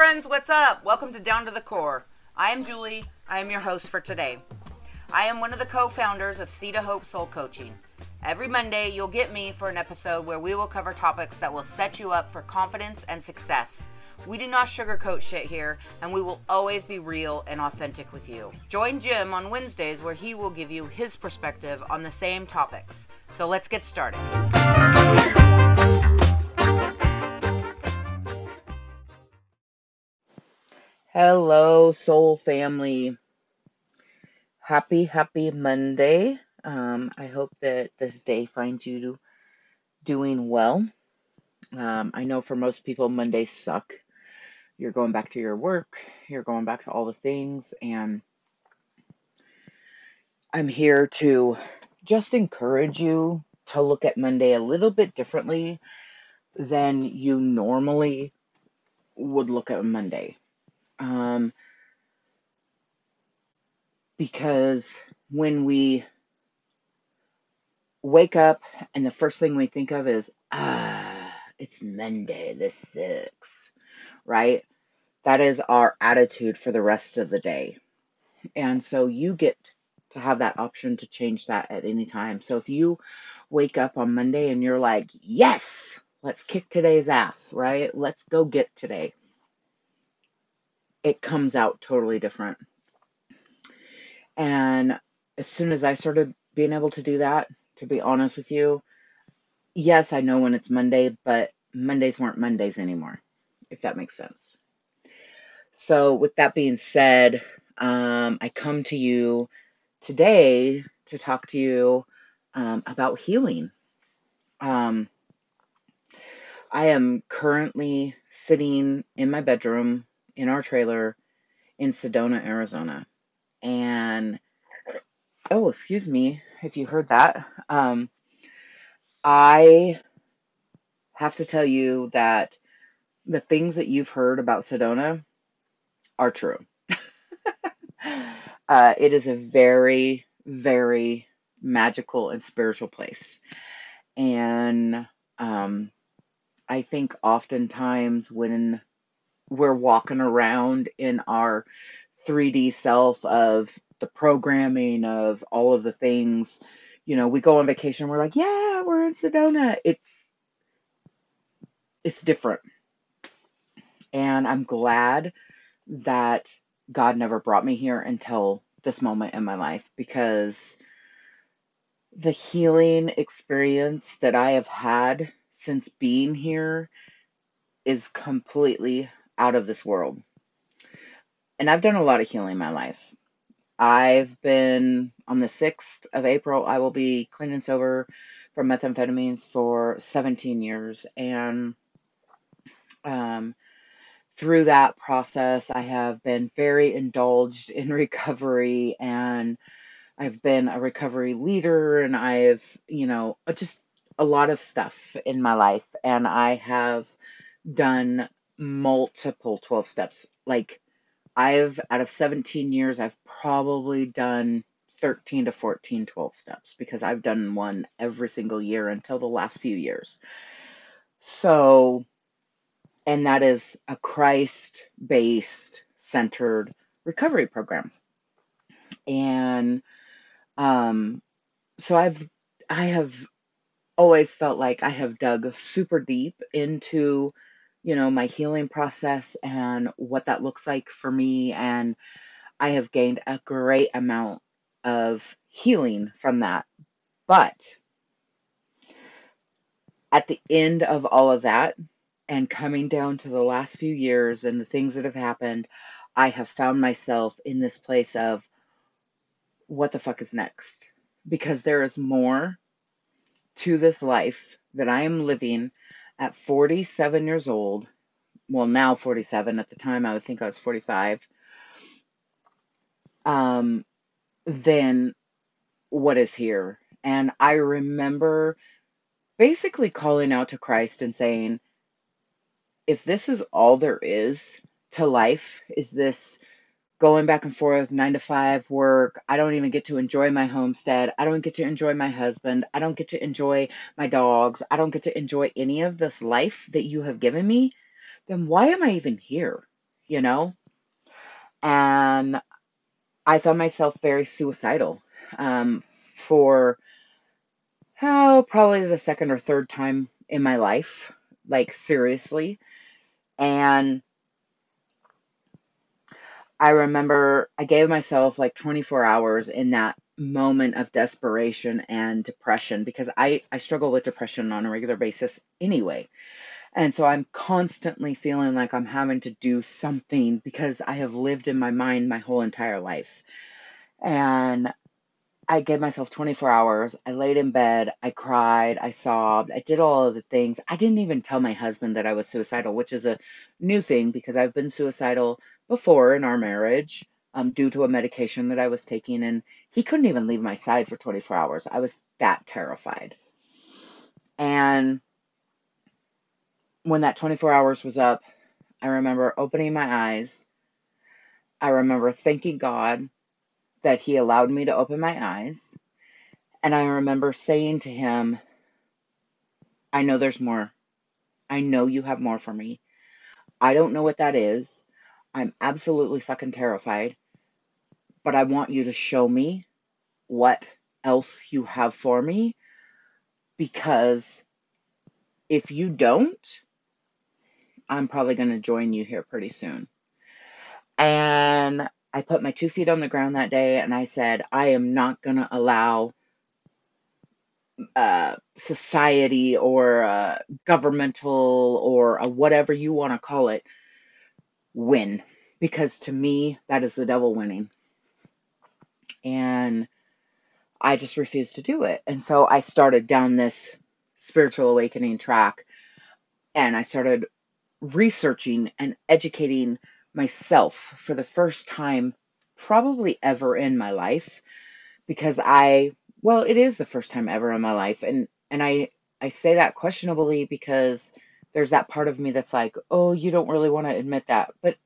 friends, what's up? Welcome to Down to the Core. I am Julie. I am your host for today. I am one of the co founders of Seed of Hope Soul Coaching. Every Monday, you'll get me for an episode where we will cover topics that will set you up for confidence and success. We do not sugarcoat shit here, and we will always be real and authentic with you. Join Jim on Wednesdays where he will give you his perspective on the same topics. So let's get started. Hello, soul family. Happy, happy Monday. Um, I hope that this day finds you doing well. Um, I know for most people, Mondays suck. You're going back to your work, you're going back to all the things, and I'm here to just encourage you to look at Monday a little bit differently than you normally would look at Monday. Um, because when we wake up and the first thing we think of is, ah, it's Monday the 6th, right? That is our attitude for the rest of the day. And so you get to have that option to change that at any time. So if you wake up on Monday and you're like, yes, let's kick today's ass, right? Let's go get today it comes out totally different. And as soon as I started being able to do that, to be honest with you, yes, I know when it's Monday, but Mondays weren't Mondays anymore, if that makes sense. So, with that being said, um, I come to you today to talk to you um, about healing. Um, I am currently sitting in my bedroom in our trailer in Sedona, Arizona. And oh, excuse me if you heard that. Um, I have to tell you that the things that you've heard about Sedona are true. uh, it is a very, very magical and spiritual place. And um, I think oftentimes when we're walking around in our 3D self of the programming of all of the things. You know, we go on vacation, we're like, yeah, we're in Sedona. It's it's different. And I'm glad that God never brought me here until this moment in my life because the healing experience that I have had since being here is completely out of this world. And I've done a lot of healing in my life. I've been on the 6th of April, I will be clean and sober from methamphetamines for 17 years. And um, through that process, I have been very indulged in recovery and I've been a recovery leader and I've, you know, just a lot of stuff in my life. And I have done multiple 12 steps. Like I've out of 17 years, I've probably done 13 to 14 12 steps because I've done one every single year until the last few years. So, and that is a Christ based centered recovery program. And um, so I've, I have always felt like I have dug super deep into you know, my healing process and what that looks like for me. And I have gained a great amount of healing from that. But at the end of all of that, and coming down to the last few years and the things that have happened, I have found myself in this place of what the fuck is next? Because there is more to this life that I am living at 47 years old, well, now 47, at the time I would think I was 45, um, then what is here? And I remember basically calling out to Christ and saying, if this is all there is to life, is this going back and forth, nine to five work. I don't even get to enjoy my homestead. I don't get to enjoy my husband. I don't get to enjoy my dogs. I don't get to enjoy any of this life that you have given me. Then why am I even here? you know? And I found myself very suicidal um, for oh, probably the second or third time in my life, like seriously. And I remember I gave myself like 24 hours in that moment of desperation and depression because I, I struggle with depression on a regular basis anyway. And so I'm constantly feeling like I'm having to do something because I have lived in my mind my whole entire life. And I gave myself 24 hours. I laid in bed. I cried. I sobbed. I did all of the things. I didn't even tell my husband that I was suicidal, which is a new thing because I've been suicidal before in our marriage um, due to a medication that I was taking. And he couldn't even leave my side for 24 hours. I was that terrified. And when that 24 hours was up, I remember opening my eyes. I remember thanking God that He allowed me to open my eyes. And I remember saying to Him, I know there's more. I know you have more for me. I don't know what that is. I'm absolutely fucking terrified. But I want you to show me what else you have for me because if you don't, I'm probably going to join you here pretty soon. And I put my two feet on the ground that day and I said, I am not going to allow uh, society or uh, governmental or whatever you want to call it win. Because to me, that is the devil winning. And I just refused to do it. And so I started down this spiritual awakening track and I started researching and educating myself for the first time probably ever in my life because I well it is the first time ever in my life and and I I say that questionably because there's that part of me that's like, "Oh, you don't really want to admit that." But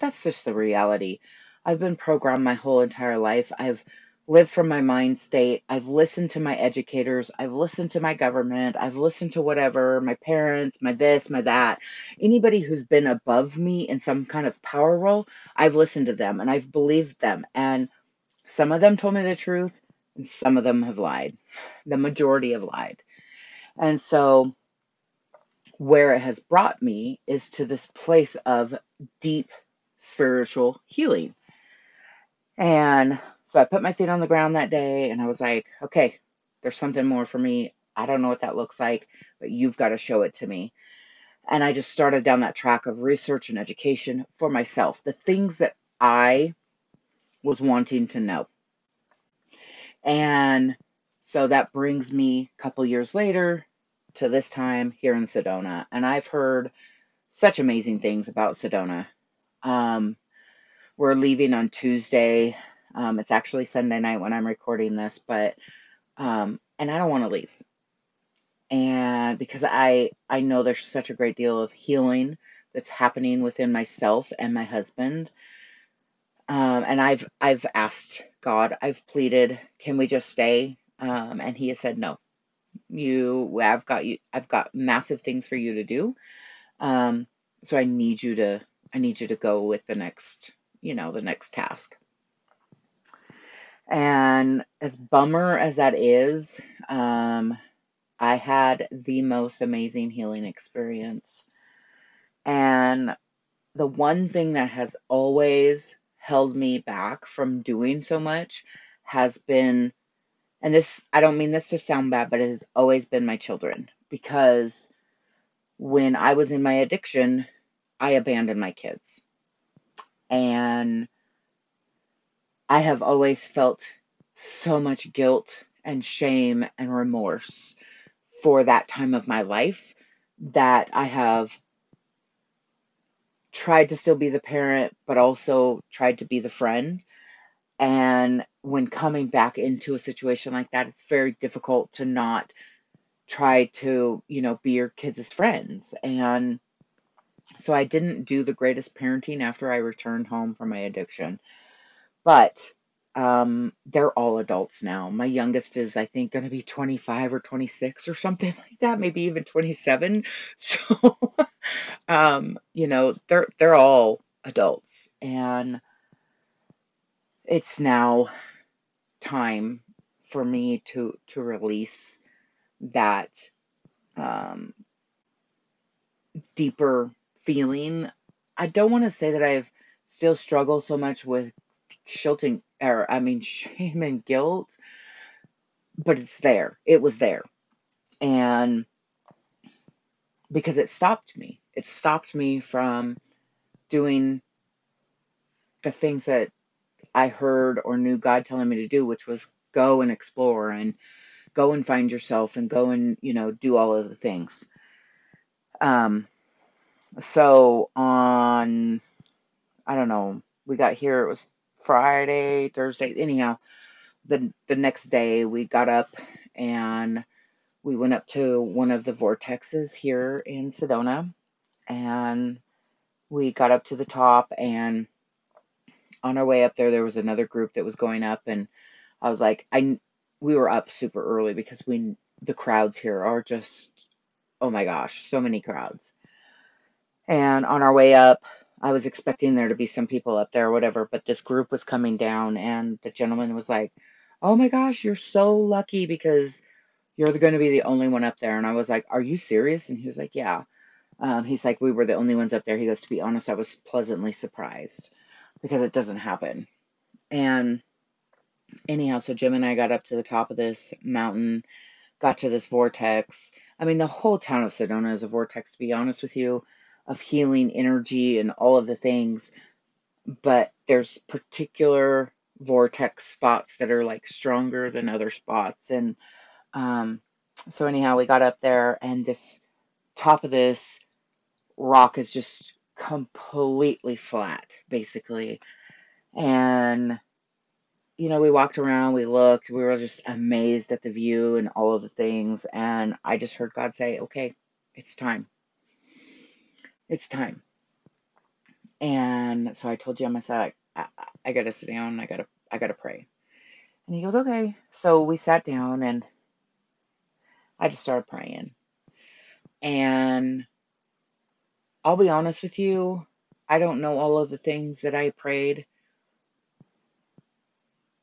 that's just the reality. I've been programmed my whole entire life. I've lived from my mind state. I've listened to my educators. I've listened to my government. I've listened to whatever, my parents, my this, my that. Anybody who's been above me in some kind of power role, I've listened to them and I've believed them. And some of them told me the truth and some of them have lied. The majority have lied. And so where it has brought me is to this place of deep spiritual healing. And so I put my feet on the ground that day and I was like, okay, there's something more for me. I don't know what that looks like, but you've got to show it to me. And I just started down that track of research and education for myself, the things that I was wanting to know. And so that brings me a couple years later to this time here in Sedona. And I've heard such amazing things about Sedona. Um, we're leaving on Tuesday um, it's actually Sunday night when I'm recording this, but um, and I don't want to leave, and because I I know there's such a great deal of healing that's happening within myself and my husband. Um, and I've I've asked God, I've pleaded, can we just stay? Um, and He has said no. You, I've got you. I've got massive things for you to do. Um, so I need you to I need you to go with the next, you know, the next task. And as bummer as that is, um, I had the most amazing healing experience. And the one thing that has always held me back from doing so much has been, and this, I don't mean this to sound bad, but it has always been my children. Because when I was in my addiction, I abandoned my kids. And I have always felt so much guilt and shame and remorse for that time of my life that I have tried to still be the parent, but also tried to be the friend. And when coming back into a situation like that, it's very difficult to not try to, you know, be your kids' friends. And so I didn't do the greatest parenting after I returned home from my addiction. But um, they're all adults now. My youngest is, I think, going to be 25 or 26 or something like that, maybe even 27. So, um, you know, they're they're all adults. And it's now time for me to to release that um, deeper feeling. I don't want to say that I've still struggled so much with shilting or I mean shame and guilt, but it's there. It was there. And because it stopped me. It stopped me from doing the things that I heard or knew God telling me to do, which was go and explore and go and find yourself and go and, you know, do all of the things. Um, so on, I don't know, we got here, it was Friday, Thursday, anyhow, the, the next day we got up and we went up to one of the vortexes here in Sedona and we got up to the top and on our way up there there was another group that was going up and I was like I we were up super early because we the crowds here are just oh my gosh, so many crowds. And on our way up, I was expecting there to be some people up there or whatever, but this group was coming down and the gentleman was like, "Oh my gosh, you're so lucky because you're going to be the only one up there." And I was like, "Are you serious?" And he was like, "Yeah." Um, he's like, "We were the only ones up there." He goes, "To be honest, I was pleasantly surprised because it doesn't happen." And anyhow, so Jim and I got up to the top of this mountain, got to this vortex. I mean, the whole town of Sedona is a vortex, to be honest with you, of healing energy and all of the things. But there's particular vortex spots that are like stronger than other spots. And um, so, anyhow, we got up there, and this top of this rock is just completely flat, basically. And you know, we walked around, we looked, we were just amazed at the view and all of the things. And I just heard God say, okay, it's time. It's time. And so I told Jim, I said, I, I, I gotta sit down, I gotta, I gotta pray. And he goes, okay. So we sat down and I just started praying. And I'll be honest with you, I don't know all of the things that I prayed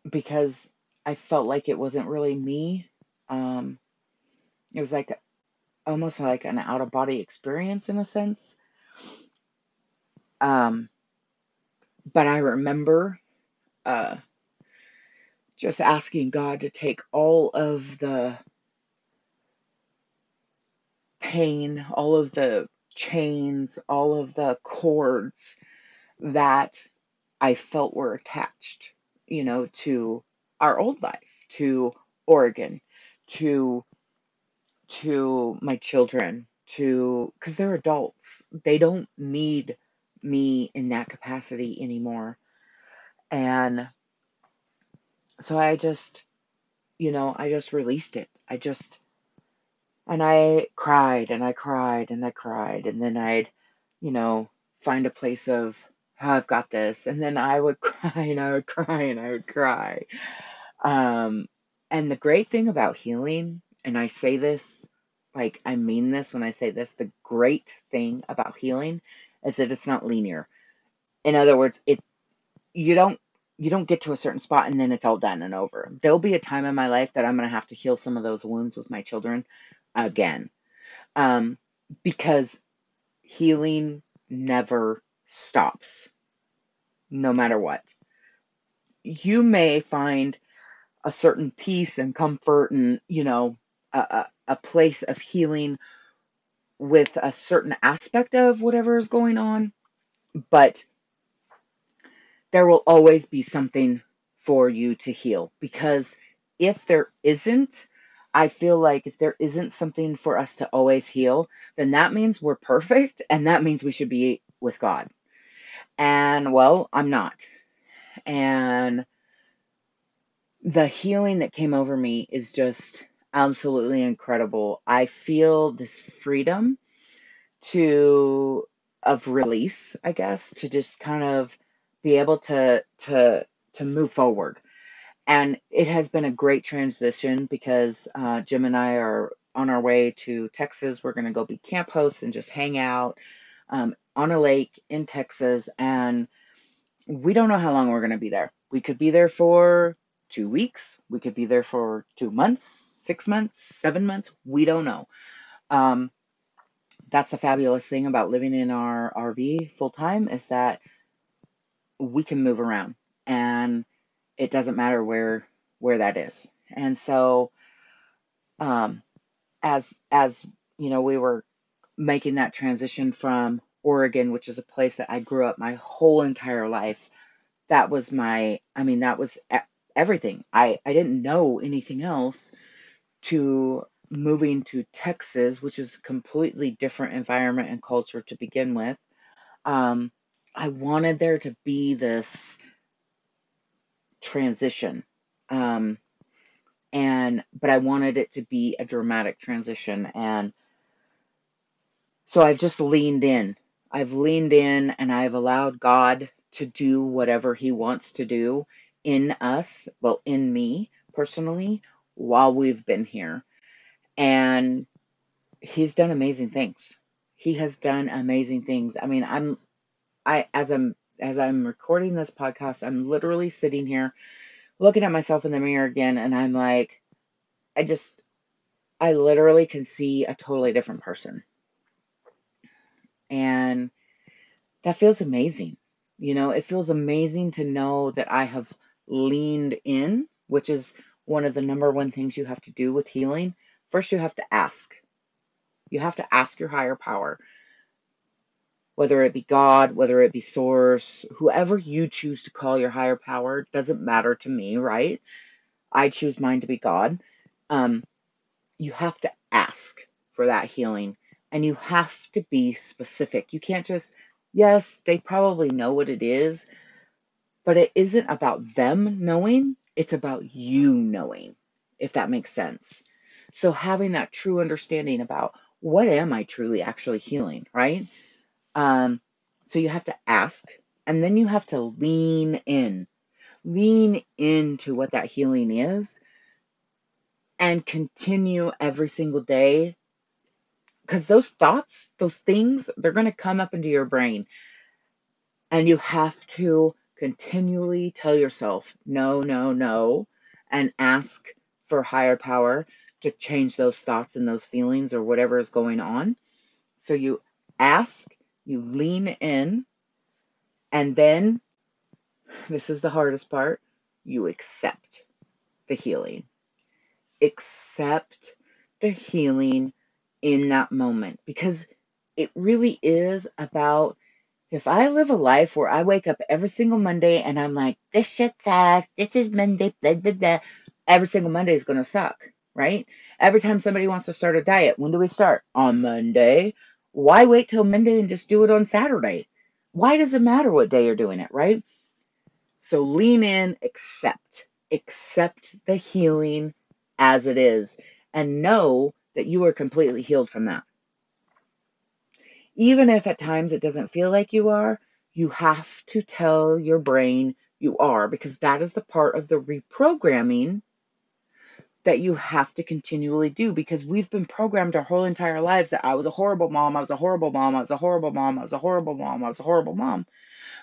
because I felt like it wasn't really me. Um, it was like almost like an out of body experience in a sense. Um, but I remember uh, just asking God to take all of the pain, all of the chains, all of the cords that I felt were attached you know, to our old life, to Oregon, to to my children, to because they're adults. They don't need me in that capacity anymore. And so I just, you know, I just released it. I just, and I cried and I cried and I cried. And then I'd, you know, find a place of oh, I've got this. And then I would cry and I would cry and I would cry. Um, and the great thing about healing, and I say this, like I mean this when I say this, the great thing about healing is that it's not linear. In other words, it you don't you don't get to a certain spot and then it's all done and over. There'll be a time in my life that I'm going to have to heal some of those wounds with my children again. Um, because healing never stops, no matter what. You may find a certain peace and comfort and, you know, a, a place of healing with a certain aspect of whatever is going on, but there will always be something for you to heal because if there isn't, I feel like if there isn't something for us to always heal, then that means we're perfect and that means we should be with God. And well, I'm not. And the healing that came over me is just absolutely incredible. I feel this freedom to of release, I guess, to just kind of be able to to to move forward. And it has been a great transition because uh, Jim and I are on our way to Texas. We're going to go be camp hosts and just hang out. Um, on a lake in Texas, and we don't know how long we're going to be there. We could be there for two weeks, we could be there for two months, six months, seven months. We don't know. Um, that's the fabulous thing about living in our RV full time is that we can move around and it doesn't matter where where that is. And so um, as as you know, we were making that transition from Oregon, which is a place that I grew up my whole entire life. That was my, I mean, that was everything. I, I didn't know anything else to moving to Texas, which is a completely different environment and culture to begin with. Um, I wanted there to be this transition. Um, and but I wanted it to be a dramatic transition and so I've just leaned in. I've leaned in and I've allowed God to do whatever he wants to do in us, well in me personally while we've been here. And he's done amazing things. He has done amazing things. I mean, I'm I as I'm as I'm recording this podcast, I'm literally sitting here looking at myself in the mirror again and I'm like, I just, I literally can see a totally different person. And that feels amazing. You know, it feels amazing to know that I have leaned in, which is one of the number one things you have to do with healing. First, you have to ask. You have to ask your higher power whether it be God, whether it be Source, whoever you choose to call your higher power, doesn't matter to me, right? I choose mine to be God. Um, you have to ask for that healing and you have to be specific. You can't just, yes, they probably know what it is, but it isn't about them knowing, it's about you knowing, if that makes sense. So having that true understanding about what am I truly actually healing, right? Um, so you have to ask, and then you have to lean in. Lean into what that healing is and continue every single day. Because those thoughts, those things, they're going to come up into your brain. And you have to continually tell yourself, no, no, no, and ask for higher power to change those thoughts and those feelings or whatever is going on. So you ask you lean in, and then, this is the hardest part, you accept the healing. Accept the healing in that moment because it really is about if I live a life where I wake up every single Monday and I'm like, this shit sucks, this is Monday, blah, blah, blah, every single Monday is going to suck, right? Every time somebody wants to start a diet, when do we start? On Monday. Why wait till Monday and just do it on Saturday? Why does it matter what day you're doing it, right? So lean in, accept, accept the healing as it is, and know that you are completely healed from that. Even if at times it doesn't feel like you are, you have to tell your brain you are because that is the part of the reprogramming that you have to continually do because we've been programmed our whole entire lives that I was a horrible mom, I was a horrible mom, I was a horrible mom, I was a horrible mom, I was a horrible mom.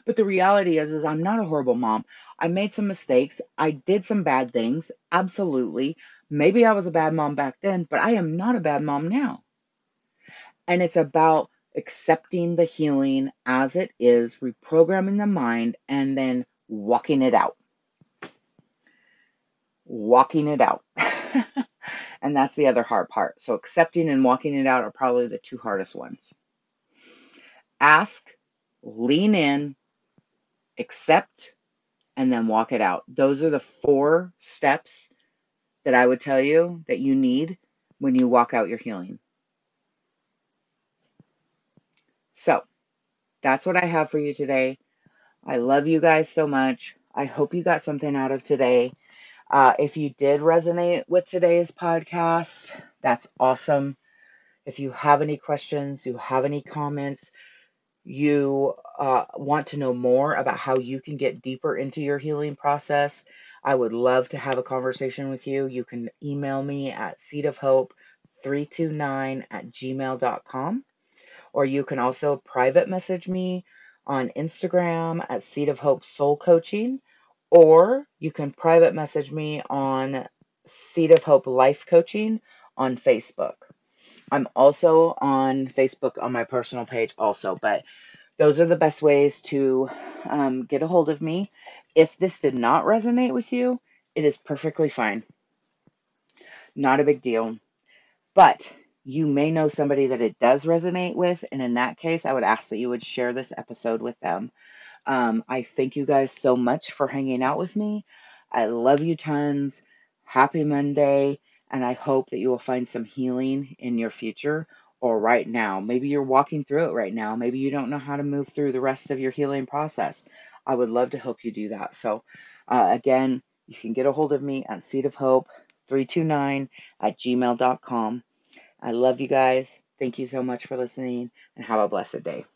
But the reality is is I'm not a horrible mom. I made some mistakes. I did some bad things. Absolutely. Maybe I was a bad mom back then, but I am not a bad mom now. And it's about accepting the healing as it is, reprogramming the mind, and then walking it out walking it out. and that's the other hard part. So accepting and walking it out are probably the two hardest ones. Ask, lean in, accept, and then walk it out. Those are the four steps that I would tell you that you need when you walk out your healing. So, that's what I have for you today. I love you guys so much. I hope you got something out of today. Uh, if you did resonate with today's podcast, that's awesome. If you have any questions, you have any comments, you uh, want to know more about how you can get deeper into your healing process, I would love to have a conversation with you. You can email me at seedofhope329 at gmail.com or you can also private message me on Instagram at Seed of Hope Soul Coaching, or you can private message me on Seed of Hope Life Coaching on Facebook. I'm also on Facebook on my personal page, also, but those are the best ways to um, get a hold of me. If this did not resonate with you, it is perfectly fine. Not a big deal. But you may know somebody that it does resonate with, and in that case, I would ask that you would share this episode with them. Um, I thank you guys so much for hanging out with me. I love you tons. Happy Monday, and I hope that you will find some healing in your future or right now. Maybe you're walking through it right now. Maybe you don't know how to move through the rest of your healing process. I would love to help you do that. So, uh, again, you can get a hold of me at Seed of Hope 329 at gmail.com. I love you guys. Thank you so much for listening and have a blessed day.